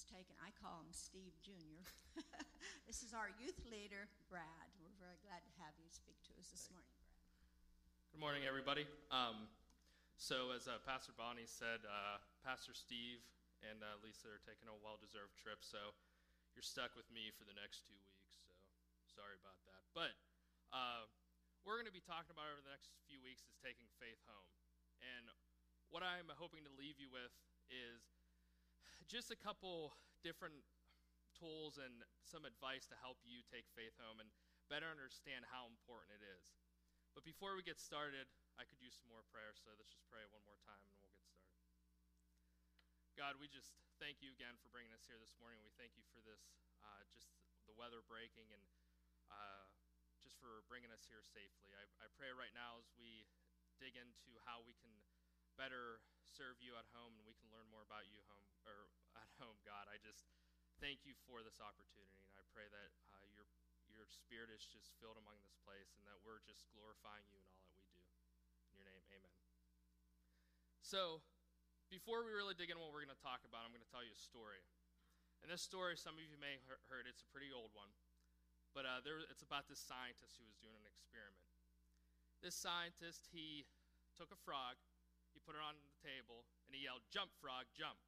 is taken. I call him Steve Jr. this is our youth leader, Brad. We're very glad to have you speak to us this morning, Brad. Good morning, everybody. Um, so, as uh, Pastor Bonnie said, uh, Pastor Steve and uh, Lisa are taking a well deserved trip, so you're stuck with me for the next two weeks, so sorry about that. But uh, we're going to be talking about over the next few weeks is taking faith home. And what I'm hoping to leave you with is just a couple different tools and some advice to help you take faith home and better understand how important it is. But before we get started, I could use some more prayer, so let's just pray one more time and we'll get started. God, we just thank you again for bringing us here this morning. We thank you for this, uh, just the weather breaking and uh, just for bringing us here safely. I, I pray right now as we dig into how we can better serve you at home and we can learn more about you home or at home, God. I just thank you for this opportunity, and I pray that uh, your your spirit is just filled among this place, and that we're just glorifying you in all that we do. In your name, Amen. So, before we really dig into what we're going to talk about, I'm going to tell you a story. And this story, some of you may have heard, it's a pretty old one. But uh, there, it's about this scientist who was doing an experiment. This scientist, he took a frog, he put it on table, and he yelled, Jump, frog, jump.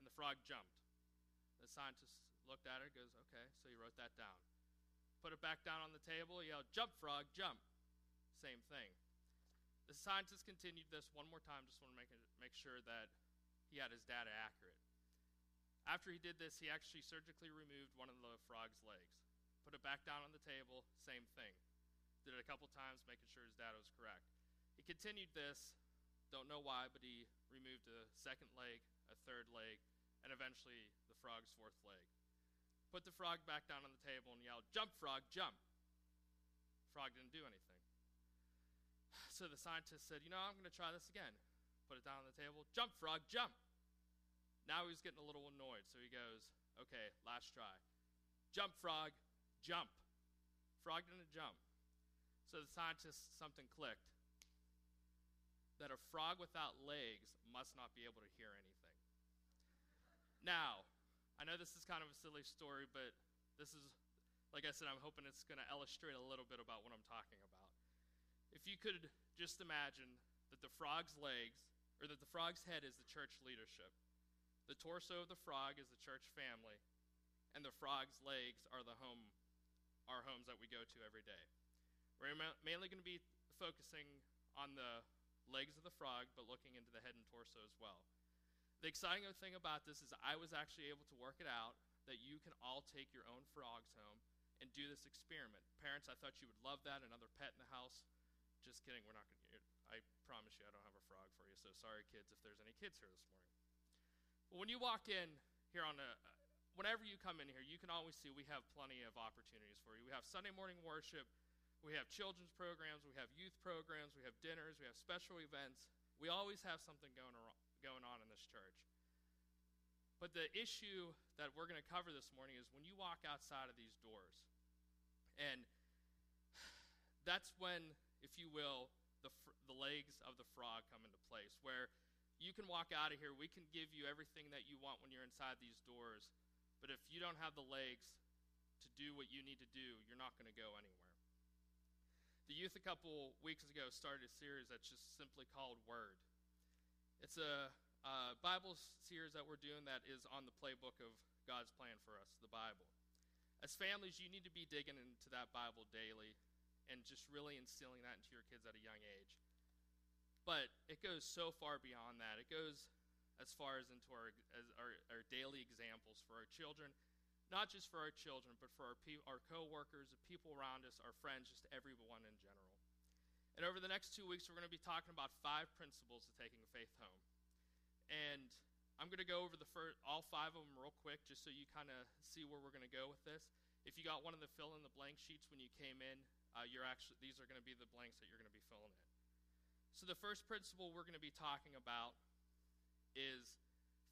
And the frog jumped. The scientist looked at it goes, Okay, so he wrote that down. Put it back down on the table, he yelled, Jump, frog, jump. Same thing. The scientist continued this one more time, just want to make, it, make sure that he had his data accurate. After he did this, he actually surgically removed one of the frog's legs. Put it back down on the table, same thing. Did it a couple times, making sure his data was correct. He continued this, don't know why, but he removed a second leg, a third leg, and eventually the frog's fourth leg. Put the frog back down on the table and yelled, Jump, frog, jump. Frog didn't do anything. So the scientist said, You know, I'm going to try this again. Put it down on the table. Jump, frog, jump. Now he's getting a little annoyed, so he goes, Okay, last try. Jump, frog, jump. Frog didn't jump. So the scientist, something clicked that a frog without legs must not be able to hear anything. Now, I know this is kind of a silly story, but this is, like I said, I'm hoping it's going to illustrate a little bit about what I'm talking about. If you could just imagine that the frog's legs, or that the frog's head is the church leadership, the torso of the frog is the church family, and the frog's legs are the home, our homes that we go to every day. We're mainly going to be focusing on the legs of the frog, but looking into the head and torso as well. The exciting thing about this is I was actually able to work it out that you can all take your own frogs home and do this experiment. Parents, I thought you would love that. Another pet in the house. Just kidding. We're not going to. I promise you, I don't have a frog for you. So sorry, kids, if there's any kids here this morning. But when you walk in here on a, whenever you come in here, you can always see we have plenty of opportunities for you. We have Sunday morning worship. We have children's programs, we have youth programs, we have dinners, we have special events. We always have something going, going on in this church. But the issue that we're going to cover this morning is when you walk outside of these doors. And that's when, if you will, the, the legs of the frog come into place, where you can walk out of here. We can give you everything that you want when you're inside these doors. But if you don't have the legs to do what you need to do, you're not going to go anywhere. The youth a couple weeks ago started a series that's just simply called Word. It's a, Bible series that we're doing that is on the playbook of God's plan for us, the Bible. As families, you need to be digging into that Bible daily and just really instilling that into your kids at a young age. But it goes so far beyond that. It goes as far as into our, as our, our daily examples for our children not just for our children, but for our, pe- our co-workers, the people around us, our friends, just everyone in general. And over the next two weeks, we're going to be talking about five principles of taking faith home. And I'm going to go over the all five of them real quick, just so you kind of see where we're going to go with this. If you got one of the fill in the blank sheets when you came in, uh, you're actually these are going to be the blanks that you're going to be filling in. So the first principle we're going to be talking about is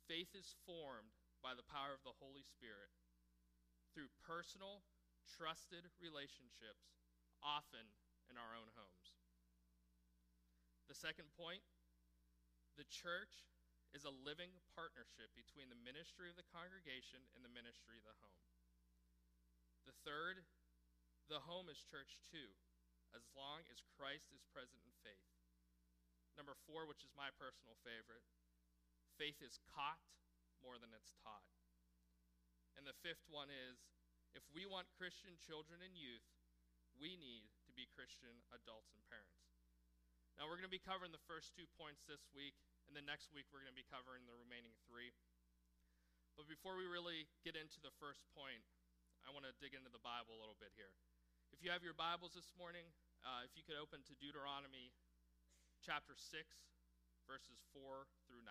faith is formed by the power of the Holy Spirit through personal, trusted relationships, often in our own homes. The second point the church is a living partnership between the ministry of the congregation and the ministry of the home. The third, the home is church too, as long as Christ is present in faith. Number four, which is my personal favorite, faith is caught more than it's taught. And the fifth one is if we want Christian children and youth, we need to be Christian adults and parents. Now, we're going to be covering the first two points this week, and then next week we're going to be covering the remaining three. But before we really get into the first point, I want to dig into the Bible a little bit here. If you have your Bibles this morning, uh, if you could open to Deuteronomy chapter 6, verses 4 through 9.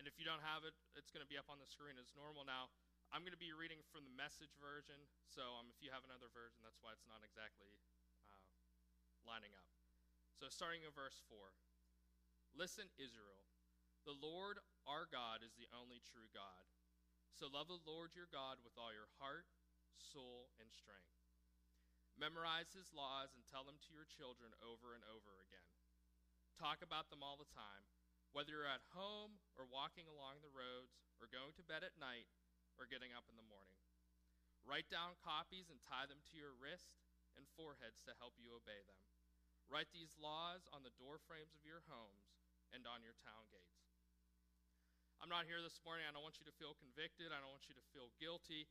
And if you don't have it, it's going to be up on the screen as normal. Now, I'm going to be reading from the message version, so um, if you have another version, that's why it's not exactly uh, lining up. So, starting in verse 4 Listen, Israel, the Lord our God is the only true God. So, love the Lord your God with all your heart, soul, and strength. Memorize his laws and tell them to your children over and over again. Talk about them all the time, whether you're at home or walking along the roads or going to bed at night or getting up in the morning. Write down copies and tie them to your wrist and foreheads to help you obey them. Write these laws on the door frames of your homes and on your town gates. I'm not here this morning. I don't want you to feel convicted. I don't want you to feel guilty.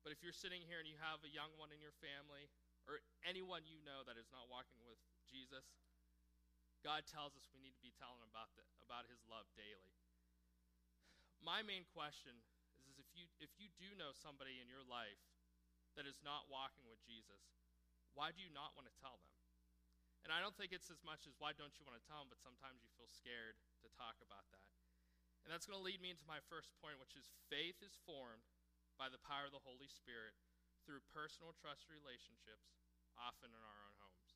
But if you're sitting here and you have a young one in your family or anyone you know that is not walking with Jesus, God tells us we need to be telling about, the, about his love daily. My main question you if you do know somebody in your life that is not walking with Jesus, why do you not want to tell them? And I don't think it's as much as why don't you want to tell them, but sometimes you feel scared to talk about that. And that's going to lead me into my first point, which is faith is formed by the power of the Holy Spirit through personal trust relationships, often in our own homes.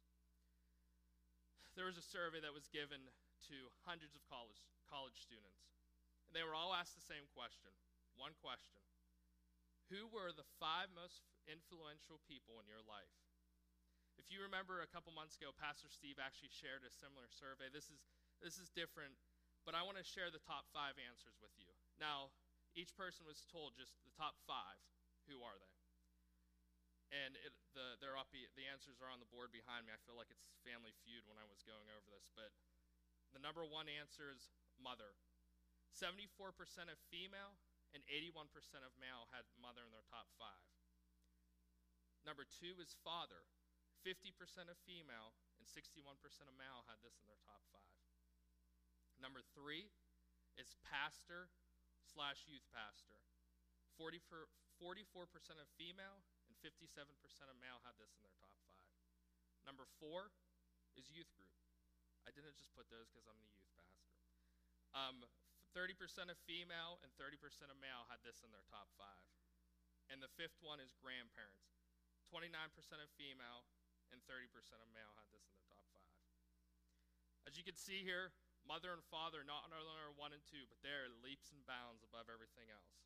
There was a survey that was given to hundreds of college, college students, and they were all asked the same question one question Who were the five most influential people in your life? If you remember a couple months ago, Pastor Steve actually shared a similar survey. This is, this is different, but I want to share the top five answers with you. Now, each person was told just the top five. Who are they? And it, the, they're up, the answers are on the board behind me. I feel like it's Family Feud when I was going over this. But the number one answer is mother. 74% of female, and 81% of male had mother in their top five. Number two is father. 50% of female and 61% of male had this in their top five. Number three is pastor slash youth pastor. 44, 44% of female and 57% of male had this in their top five. Number four is youth group. I didn't just put those because I'm the youth pastor. Um, 30% of female and 30% of male had this in their top five. And the fifth one is grandparents. 29% of female and 30% of male had this in their top five. As you can see here, mother and father not only are one and two, but they're leaps and bounds above everything else.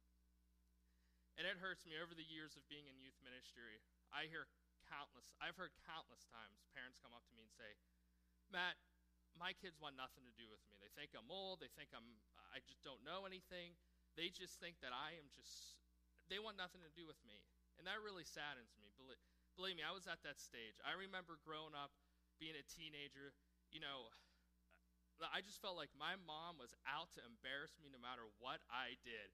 And it hurts me over the years of being in youth ministry. I hear countless, I've heard countless times parents come up to me and say, Matt, my kids want nothing to do with me. They think I'm old. They think I'm, I just don't know anything. They just think that I am just, they want nothing to do with me. And that really saddens me. Believe, believe me, I was at that stage. I remember growing up, being a teenager, you know, I just felt like my mom was out to embarrass me no matter what I did.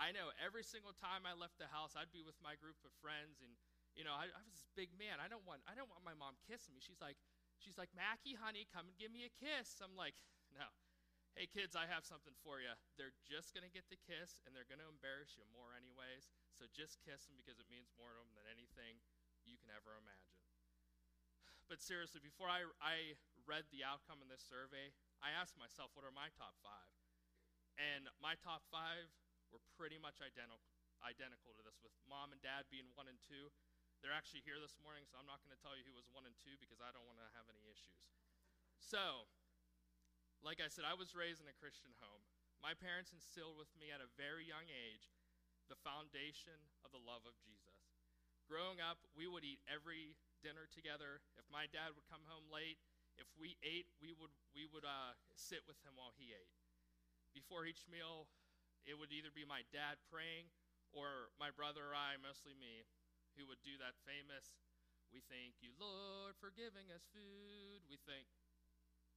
I know every single time I left the house, I'd be with my group of friends, and you know, I, I was this big man. I don't want, I don't want my mom kissing me. She's like, she's like, Mackie, honey, come and give me a kiss. I'm like, no, hey kids, I have something for you. They're just going to get the kiss and they're going to embarrass you more, anyways. So just kiss them because it means more to them than anything you can ever imagine. But seriously, before I, I read the outcome of this survey, I asked myself, what are my top five? And my top five were pretty much identical, identical to this, with mom and dad being one and two. They're actually here this morning, so I'm not going to tell you who was one and two because I don't want to have any issues. So, like I said, I was raised in a Christian home. My parents instilled with me at a very young age the foundation of the love of Jesus. Growing up, we would eat every dinner together. If my dad would come home late, if we ate, we would, we would uh, sit with him while he ate. before each meal, it would either be my dad praying or my brother or I, mostly me, who would do that famous, We thank you, Lord, for giving us food. We think,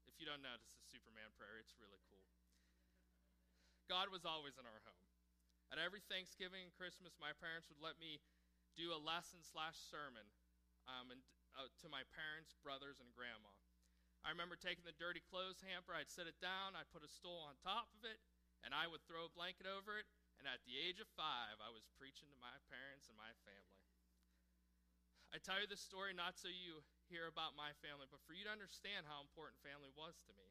if you don't know, it's a Superman prayer. It's really cool. God was always in our home. At every Thanksgiving and Christmas, my parents would let me do a lesson slash sermon um, and, uh, to my parents, brothers, and grandma. I remember taking the dirty clothes hamper, I'd set it down, I'd put a stool on top of it, and I would throw a blanket over it. And at the age of five, I was preaching to my parents and my family. I tell you this story not so you hear about my family, but for you to understand how important family was to me.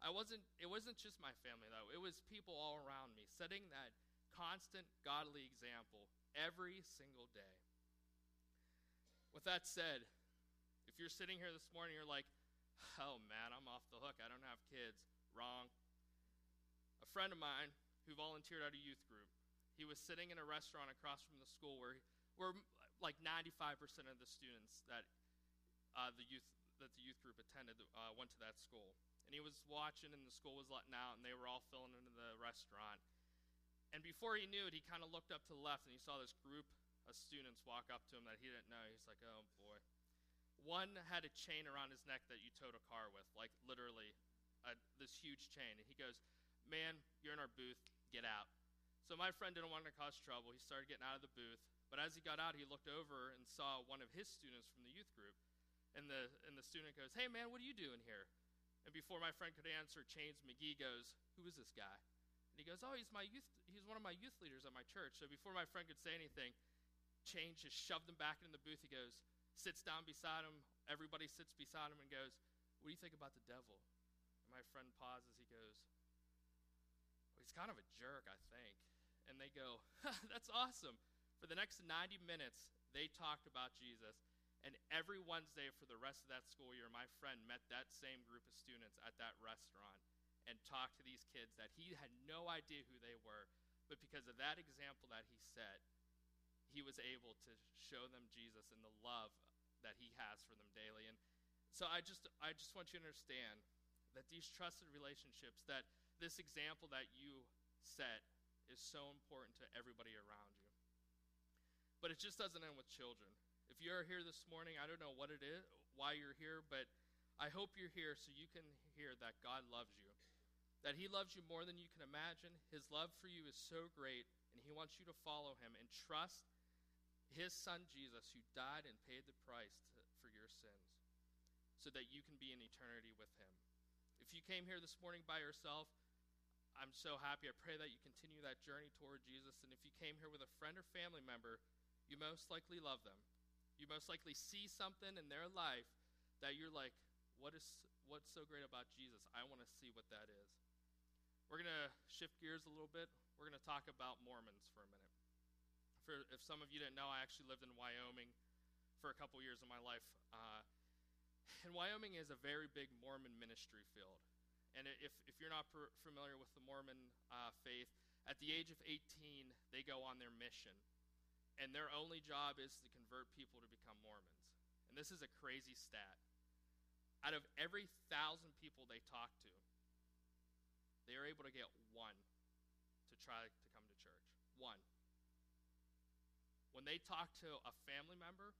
I wasn't it wasn't just my family though. It was people all around me setting that constant godly example every single day. With that said, if you're sitting here this morning you're like, "Oh man, I'm off the hook. I don't have kids." Wrong. A friend of mine who volunteered at a youth group, he was sitting in a restaurant across from the school where where like 95% of the students that uh, the youth that the youth group attended uh, went to that school. And he was watching, and the school was letting out, and they were all filling into the restaurant. And before he knew it, he kind of looked up to the left, and he saw this group of students walk up to him that he didn't know. He's like, "Oh boy." One had a chain around his neck that you towed a car with, like literally, a, this huge chain. And he goes, "Man, you're in our booth. Get out." So my friend didn't want to cause trouble. He started getting out of the booth. But as he got out, he looked over and saw one of his students from the youth group. And the, and the student goes, Hey, man, what are you doing here? And before my friend could answer, Chains McGee goes, Who is this guy? And he goes, Oh, he's, my youth, he's one of my youth leaders at my church. So before my friend could say anything, Chains just shoved him back in the booth. He goes, sits down beside him. Everybody sits beside him and goes, What do you think about the devil? And my friend pauses. He goes, well, He's kind of a jerk, I think. And they go, That's awesome. For the next 90 minutes, they talked about Jesus. And every Wednesday for the rest of that school year, my friend met that same group of students at that restaurant and talked to these kids that he had no idea who they were. But because of that example that he set, he was able to show them Jesus and the love that he has for them daily. And so I just I just want you to understand that these trusted relationships, that this example that you set is so important to everybody around you. But it just doesn't end with children. If you're here this morning, I don't know what it is, why you're here, but I hope you're here so you can hear that God loves you. That He loves you more than you can imagine. His love for you is so great, and He wants you to follow Him and trust His Son Jesus, who died and paid the price to, for your sins, so that you can be in eternity with Him. If you came here this morning by yourself, I'm so happy. I pray that you continue that journey toward Jesus. And if you came here with a friend or family member, you most likely love them. You most likely see something in their life that you're like, what is what's so great about Jesus? I want to see what that is. We're going to shift gears a little bit. We're going to talk about Mormons for a minute. For if some of you didn't know, I actually lived in Wyoming for a couple years of my life. Uh, and Wyoming is a very big Mormon ministry field. And if, if you're not per- familiar with the Mormon uh, faith, at the age of 18, they go on their mission and their only job is to convert people to become Mormons. And this is a crazy stat. Out of every thousand people they talk to, they are able to get one to try to come to church. One. When they talk to a family member,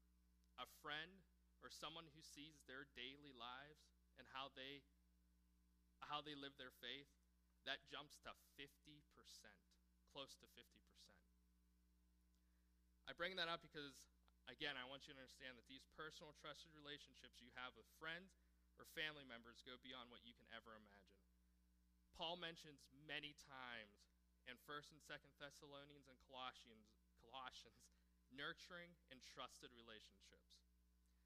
a friend, or someone who sees their daily lives and how they how they live their faith, that jumps to 50%, close to 50%. I bring that up because, again, I want you to understand that these personal, trusted relationships you have with friends or family members go beyond what you can ever imagine. Paul mentions many times in 1st and 2nd Thessalonians and Colossians, Colossians nurturing and trusted relationships.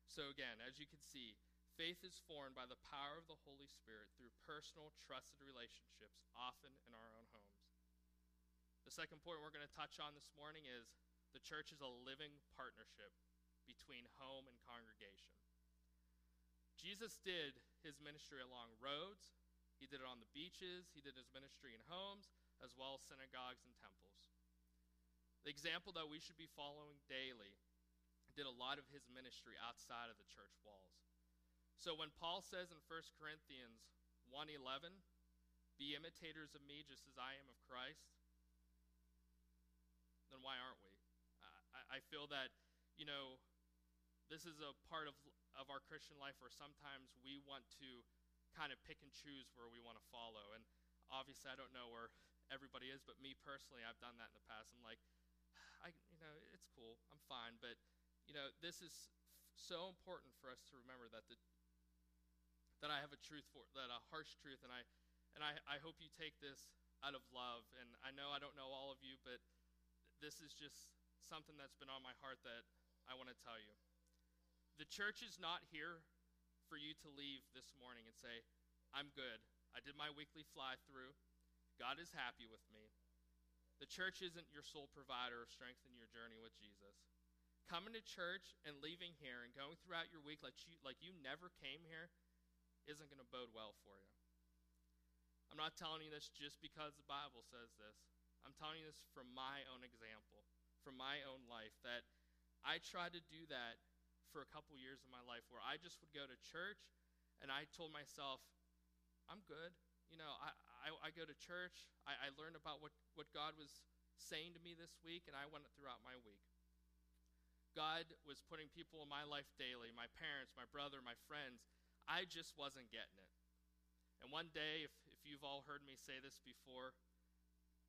So, again, as you can see, faith is formed by the power of the Holy Spirit through personal, trusted relationships, often in our own homes. The second point we're going to touch on this morning is the church is a living partnership between home and congregation. Jesus did his ministry along roads, he did it on the beaches, he did his ministry in homes, as well as synagogues and temples. The example that we should be following daily did a lot of his ministry outside of the church walls. So when Paul says in 1 Corinthians 1:11, be imitators of me just as I am of Christ, then why aren't we? I, feel that, you know, this is a part of, of our Christian life where sometimes we want to kind of pick and choose where we want to follow. And obviously, I don't know where everybody is, but me personally, I've done that in the past. I'm like, I, you know, it's cool. I'm fine. But, you know, this is so important for us to remember that the that I have a truth for that a harsh truth, and I and I, I hope you take this out of love. And I know I don't know all of you, but this is just something that's been on my heart that I want to tell you. The church is not here for you to leave this morning and say, I'm good. I did my weekly fly through. God is happy with me. The church isn't your sole provider of strength in your journey with Jesus. Coming to church and leaving here and going throughout your week like you, like you never came here isn't going to bode well for you. I'm not telling you this just because the Bible says this. I'm telling you this from my own example, from my own life, that I tried to do that for a couple years of my life where I just would go to church and I told myself, I'm good. You know, I, I, I go to church, I, I learned about what, what God was saying to me this week, and I went throughout my week. God was putting people in my life daily my parents, my brother, my friends I just wasn't getting it. And one day, if, if you've all heard me say this before,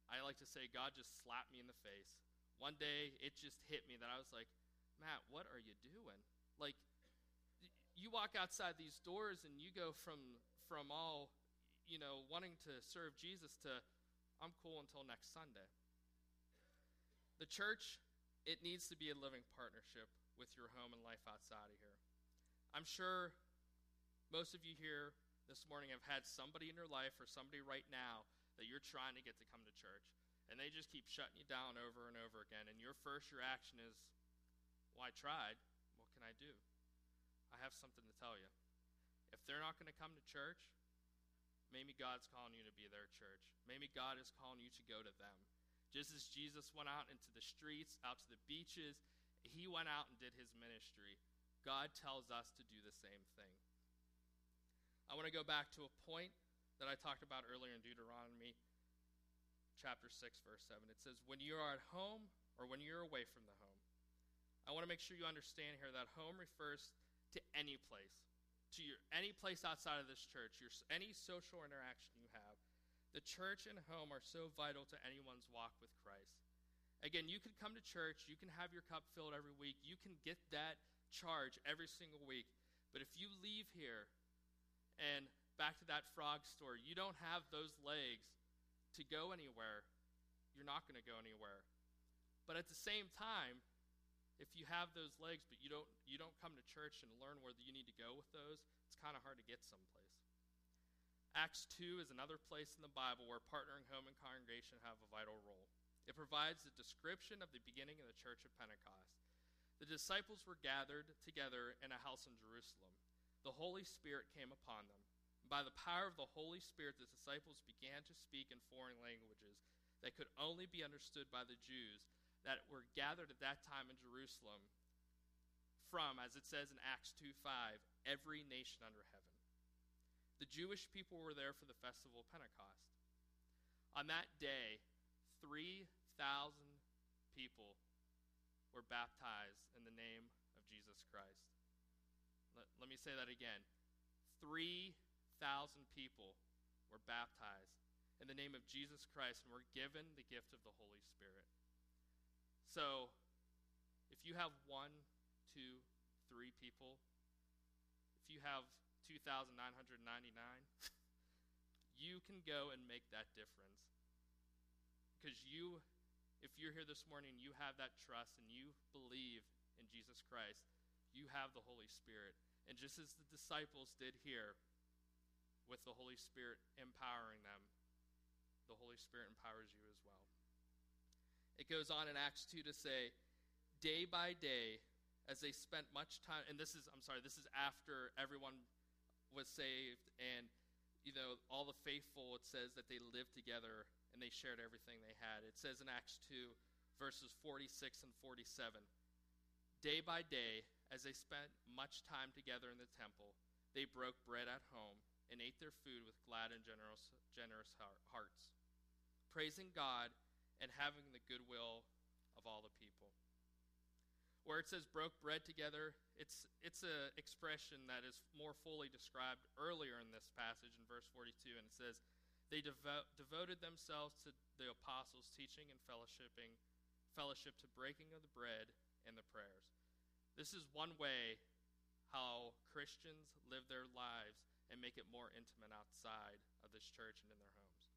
I like to say God just slapped me in the face. One day, it just hit me that I was like, Matt, what are you doing? Like, you walk outside these doors and you go from from all you know wanting to serve jesus to i'm cool until next sunday. The church it needs to be a living partnership with your home and life outside of here. I'm sure most of you here this morning have had somebody in your life or somebody right now that you're trying to get to come to church, and they just keep shutting you down over and over again. And your first reaction is, Well, I tried. What can I do? I have something to tell you. If they're not going to come to church, maybe God's calling you to be their church. Maybe God is calling you to go to them. Just as Jesus went out into the streets, out to the beaches, he went out and did his ministry. God tells us to do the same thing. I want to go back to a point that I talked about earlier in Deuteronomy chapter 6, verse 7. It says, When you are at home or when you're away from the home, I want to make sure you understand here that home refers to any place, to your any place outside of this church, your any social interaction you have. The church and home are so vital to anyone's walk with Christ. Again, you can come to church, you can have your cup filled every week, you can get that charge every single week. But if you leave here and back to that frog story, you don't have those legs to go anywhere. You're not going to go anywhere. But at the same time, if you have those legs but you don't you don't come to church and learn where you need to go with those, it's kind of hard to get someplace. Acts 2 is another place in the Bible where partnering home and congregation have a vital role. It provides a description of the beginning of the church of Pentecost. The disciples were gathered together in a house in Jerusalem the Holy Spirit came upon them. By the power of the Holy Spirit, the disciples began to speak in foreign languages that could only be understood by the Jews that were gathered at that time in Jerusalem from, as it says in Acts 2 5, every nation under heaven. The Jewish people were there for the festival of Pentecost. On that day, 3,000 people were baptized in the name of Jesus Christ. Let, let me say that again. 3,000 people were baptized in the name of Jesus Christ and were given the gift of the Holy Spirit. So, if you have one, two, three people, if you have 2,999, you can go and make that difference. Because you, if you're here this morning, you have that trust and you believe in Jesus Christ, you have the Holy Spirit. And just as the disciples did here, with the Holy Spirit empowering them, the Holy Spirit empowers you as well. It goes on in Acts 2 to say, day by day, as they spent much time, and this is, I'm sorry, this is after everyone was saved, and, you know, all the faithful, it says that they lived together and they shared everything they had. It says in Acts 2, verses 46 and 47, day by day, as they spent much time together in the temple, they broke bread at home and ate their food with glad and generous, generous hearts, praising God and having the goodwill of all the people. Where it says broke bread together, it's, it's an expression that is more fully described earlier in this passage in verse 42, and it says, They devo- devoted themselves to the apostles' teaching and fellowshipping, fellowship to breaking of the bread and the prayers. This is one way how Christians live their lives and make it more intimate outside of this church and in their homes.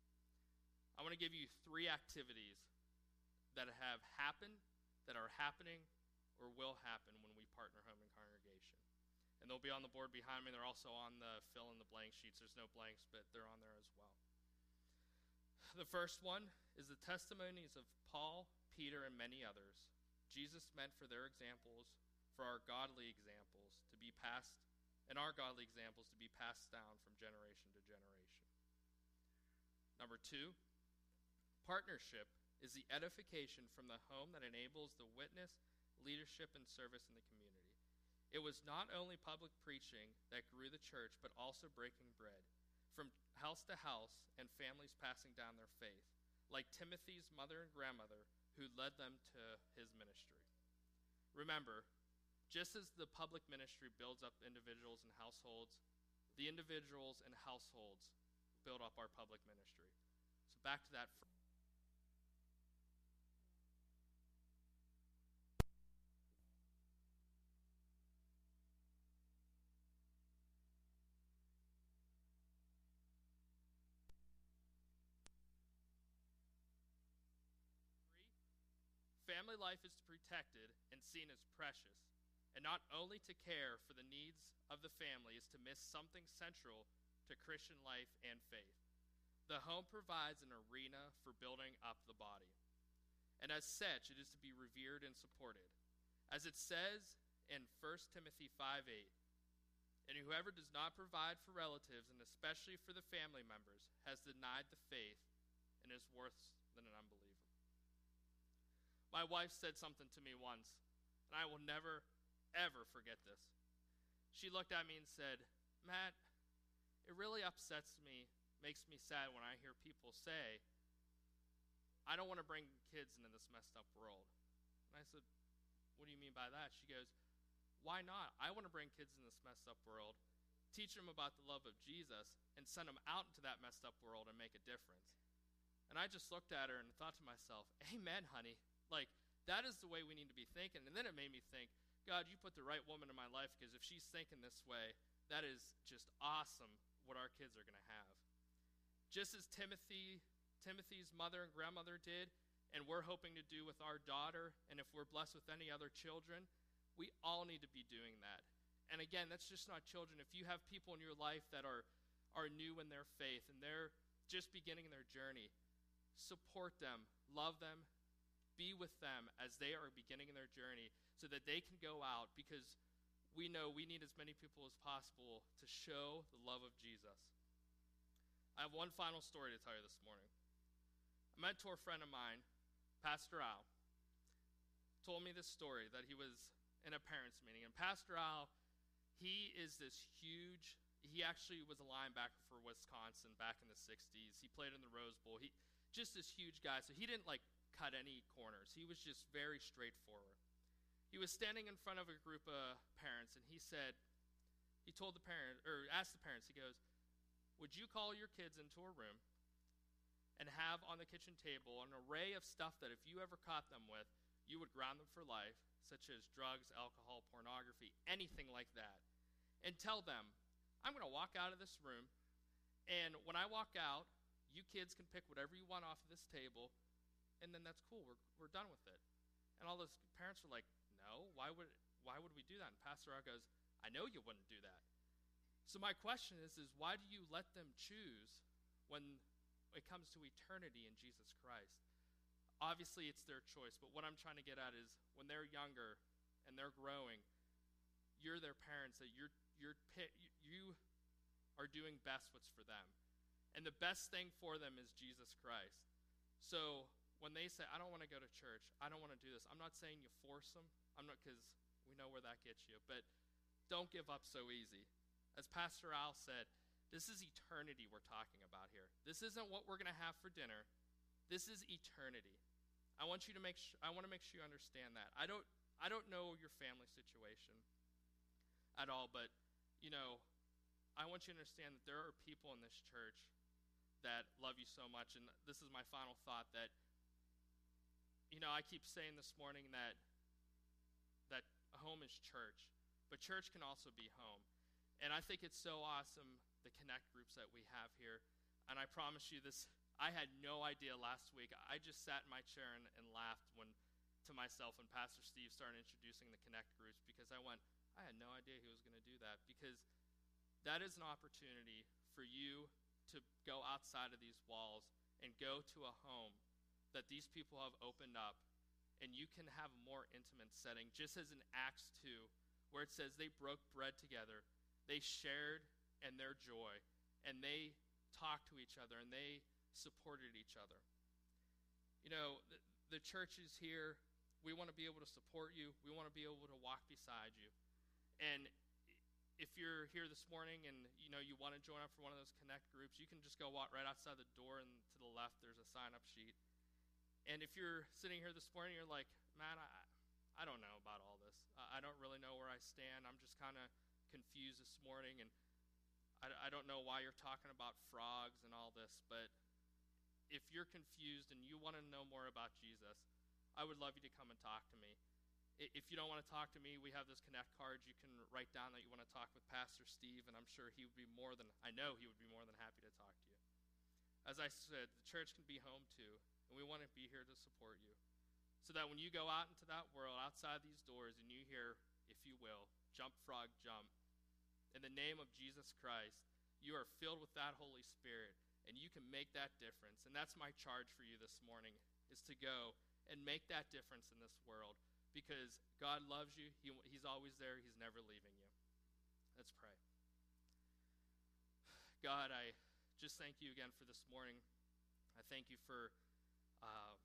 I want to give you three activities that have happened, that are happening, or will happen when we partner home and congregation. And they'll be on the board behind me. They're also on the fill in the blank sheets. There's no blanks, but they're on there as well. The first one is the testimonies of Paul, Peter, and many others. Jesus meant for their examples, for our godly examples, to be passed and our godly examples to be passed down from generation to generation. Number two, partnership is the edification from the home that enables the witness, leadership, and service in the community. It was not only public preaching that grew the church, but also breaking bread, from house to house, and families passing down their faith, like Timothy's mother and grandmother, who led them to his ministry. Remember, just as the public ministry builds up individuals and households, the individuals and households build up our public ministry. So back to that. Family life is protected and seen as precious and not only to care for the needs of the family is to miss something central to Christian life and faith. The home provides an arena for building up the body. And as such, it is to be revered and supported. As it says in 1 Timothy 5 8, and whoever does not provide for relatives, and especially for the family members, has denied the faith and is worse than an unbeliever. My wife said something to me once, and I will never ever forget this. She looked at me and said, Matt, it really upsets me, makes me sad when I hear people say, I don't want to bring kids into this messed up world. And I said, What do you mean by that? She goes, Why not? I want to bring kids in this messed up world, teach them about the love of Jesus, and send them out into that messed up world and make a difference. And I just looked at her and thought to myself, Amen, honey. Like, that is the way we need to be thinking. And then it made me think, God, you put the right woman in my life because if she's thinking this way, that is just awesome what our kids are going to have. Just as Timothy, Timothy's mother and grandmother did, and we're hoping to do with our daughter, and if we're blessed with any other children, we all need to be doing that. And again, that's just not children. If you have people in your life that are, are new in their faith and they're just beginning their journey, support them, love them, be with them as they are beginning their journey so that they can go out because we know we need as many people as possible to show the love of Jesus. I have one final story to tell you this morning. A mentor friend of mine, Pastor Al, told me this story that he was in a parents' meeting. And Pastor Al, he is this huge, he actually was a linebacker for Wisconsin back in the 60s. He played in the Rose Bowl. He just this huge guy. So he didn't like cut any corners. He was just very straightforward he was standing in front of a group of parents and he said, he told the parent, or asked the parents, he goes, Would you call your kids into a room and have on the kitchen table an array of stuff that if you ever caught them with, you would ground them for life, such as drugs, alcohol, pornography, anything like that, and tell them, I'm going to walk out of this room, and when I walk out, you kids can pick whatever you want off of this table, and then that's cool. We're, we're done with it. And all those parents were like, no. Why would, why would we do that? And Pastor Al goes, I know you wouldn't do that. So my question is, is why do you let them choose when it comes to eternity in Jesus Christ? Obviously, it's their choice, but what I'm trying to get at is when they're younger and they're growing, you're their parents, that you're, you're, you are doing best what's for them. And the best thing for them is Jesus Christ. So when they say, I don't want to go to church, I don't want to do this, I'm not saying you force them. I'm not because we know where that gets you, but don't give up so easy. As Pastor Al said, This is eternity we're talking about here. This isn't what we're going to have for dinner. This is eternity. I want you to make sh- I want to make sure you understand that. I don't I don't know your family situation at all, but you know, I want you to understand that there are people in this church that love you so much and this is my final thought that you know, I keep saying this morning that that home is church, but church can also be home. And I think it's so awesome the connect groups that we have here. And I promise you this I had no idea last week. I just sat in my chair and, and laughed when to myself when Pastor Steve started introducing the connect groups because I went, I had no idea he was going to do that because that is an opportunity for you to go outside of these walls and go to a home that these people have opened up and you can have a more intimate setting just as in acts 2 where it says they broke bread together they shared in their joy and they talked to each other and they supported each other. You know the, the church is here. We want to be able to support you. We want to be able to walk beside you. And if you're here this morning and you know you want to join up for one of those connect groups you can just go walk right outside the door and to the left there's a sign up sheet and if you're sitting here this morning, you're like, man, I, I don't know about all this. I don't really know where I stand. I'm just kind of confused this morning, and I, I don't know why you're talking about frogs and all this. But if you're confused and you want to know more about Jesus, I would love you to come and talk to me. If you don't want to talk to me, we have this connect cards. You can write down that you want to talk with Pastor Steve, and I'm sure he would be more than, I know he would be more than happy to talk to you. As I said, the church can be home too and we want to be here to support you. So that when you go out into that world, outside these doors, and you hear, if you will, jump, frog, jump, in the name of Jesus Christ, you are filled with that Holy Spirit, and you can make that difference. And that's my charge for you this morning, is to go and make that difference in this world because God loves you. He, he's always there. He's never leaving you. Let's pray. God, I just thank you again for this morning. I thank you for uh,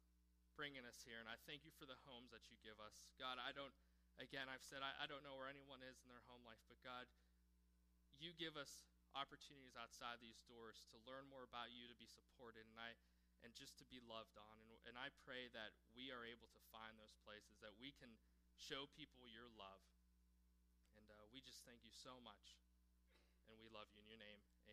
bringing us here. And I thank you for the homes that you give us. God, I don't, again, I've said I, I don't know where anyone is in their home life, but God, you give us opportunities outside these doors to learn more about you, to be supported, and I and just to be loved on. And, and I pray that we are able to find those places, that we can show people your love. And uh, we just thank you so much. And we love you in your name. Amen.